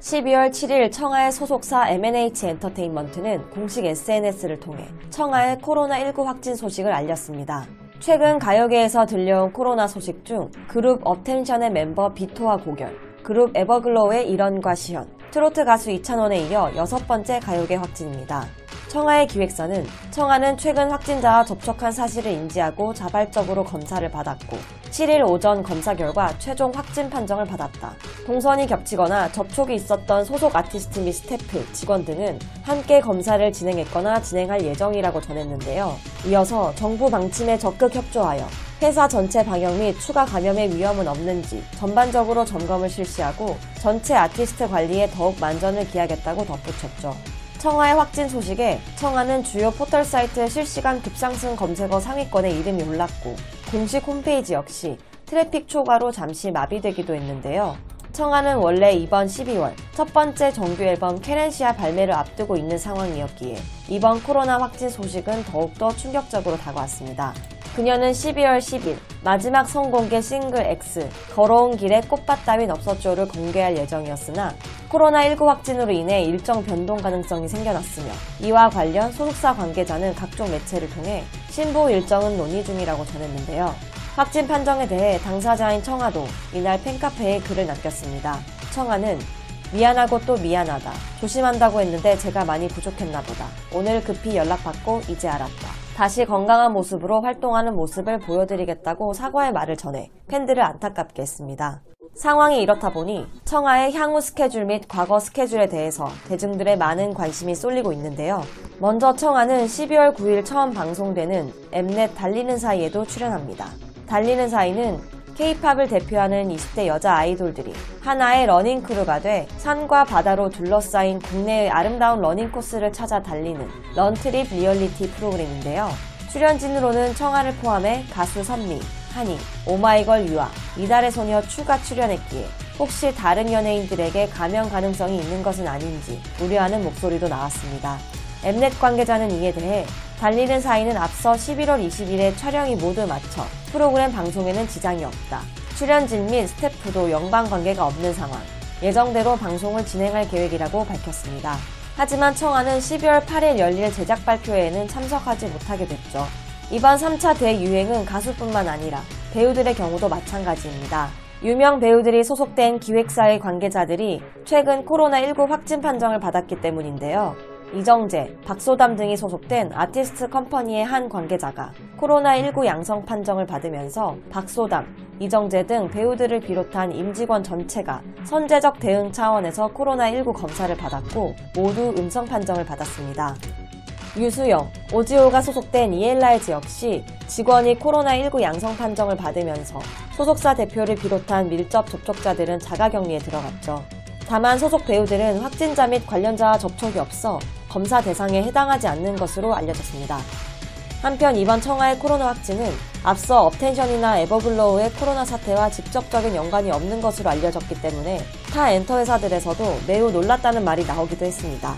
12월 7일 청하의 소속사 MNH 엔터테인먼트는 공식 SNS를 통해 청하의 코로나19 확진 소식을 알렸습니다. 최근 가요계에서 들려온 코로나 소식 중 그룹 업텐션의 멤버 비토와 고결, 그룹 에버글로우의 이런과 시현, 트로트 가수 이찬원에 이어 여섯 번째 가요계 확진입니다. 청하의 기획사는 청하는 최근 확진자와 접촉한 사실을 인지하고 자발적으로 검사를 받았고 7일 오전 검사 결과 최종 확진 판정을 받았다. 동선이 겹치거나 접촉이 있었던 소속 아티스트 및 스태프, 직원 등은 함께 검사를 진행했거나 진행할 예정이라고 전했는데요. 이어서 정부 방침에 적극 협조하여 회사 전체 방역 및 추가 감염의 위험은 없는지 전반적으로 점검을 실시하고 전체 아티스트 관리에 더욱 만전을 기하겠다고 덧붙였죠. 청하의 확진 소식에 청하는 주요 포털 사이트 실시간 급상승 검색어 상위권에 이름이 올랐고 공식 홈페이지 역시 트래픽 초과로 잠시 마비되기도 했는데요. 청하는 원래 이번 12월 첫 번째 정규 앨범 케렌시아 발매를 앞두고 있는 상황이었기에 이번 코로나 확진 소식은 더욱더 충격적으로 다가왔습니다. 그녀는 12월 10일 마지막 선공개 싱글 X 걸어온 길에 꽃밭 따윈 없었죠를 공개할 예정이었으나 코로나19 확진으로 인해 일정 변동 가능성이 생겨났으며 이와 관련 소속사 관계자는 각종 매체를 통해 신부 일정은 논의 중이라고 전했는데요. 확진 판정에 대해 당사자인 청아도 이날 팬카페에 글을 남겼습니다. 청아는 미안하고 또 미안하다. 조심한다고 했는데 제가 많이 부족했나 보다. 오늘 급히 연락받고 이제 알았다. 다시 건강한 모습으로 활동하는 모습을 보여드리겠다고 사과의 말을 전해 팬들을 안타깝게 했습니다. 상황이 이렇다 보니 청하의 향후 스케줄 및 과거 스케줄에 대해서 대중들의 많은 관심이 쏠리고 있는데요. 먼저 청하는 12월 9일 처음 방송되는 엠넷 달리는 사이에도 출연합니다. 달리는 사이는 K-팝을 대표하는 20대 여자 아이돌들이 하나의 러닝 크루가 돼 산과 바다로 둘러싸인 국내의 아름다운 러닝 코스를 찾아 달리는 run trip 리얼리티 프로그램인데요. 출연진으로는 청하를 포함해 가수 선미, 하니, 오마이걸 유아, 이달의 소녀 츄가 출연했기에 혹시 다른 연예인들에게 감염 가능성이 있는 것은 아닌지 우려하는 목소리도 나왔습니다. 엠넷 관계자는 이에 대해 달리는 사이는 앞서 11월 20일에 촬영이 모두 마쳐 프로그램 방송에는 지장이 없다. 출연진 및 스태프도 연방 관계가 없는 상황. 예정대로 방송을 진행할 계획이라고 밝혔습니다. 하지만 청아는 12월 8일 열릴 제작 발표회에는 참석하지 못하게 됐죠. 이번 3차 대유행은 가수뿐만 아니라 배우들의 경우도 마찬가지입니다. 유명 배우들이 소속된 기획사의 관계자들이 최근 코로나19 확진 판정을 받았기 때문인데요. 이정재, 박소담 등이 소속된 아티스트 컴퍼니의 한 관계자가 코로나19 양성 판정을 받으면서 박소담, 이정재 등 배우들을 비롯한 임직원 전체가 선제적 대응 차원에서 코로나19 검사를 받았고 모두 음성 판정을 받았습니다. 류수영, 오지호가 소속된 이엘라이즈 역시 직원이 코로나19 양성 판정을 받으면서 소속사 대표를 비롯한 밀접 접촉자들은 자가격리에 들어갔죠. 다만 소속 배우들은 확진자 및 관련자와 접촉이 없어 검사 대상에 해당하지 않는 것으로 알려졌습니다. 한편 이번 청하의 코로나 확진은 앞서 업텐션이나 에버글로우의 코로나 사태와 직접적인 연관이 없는 것으로 알려졌기 때문에 타 엔터 회사들에서도 매우 놀랐다는 말이 나오기도 했습니다.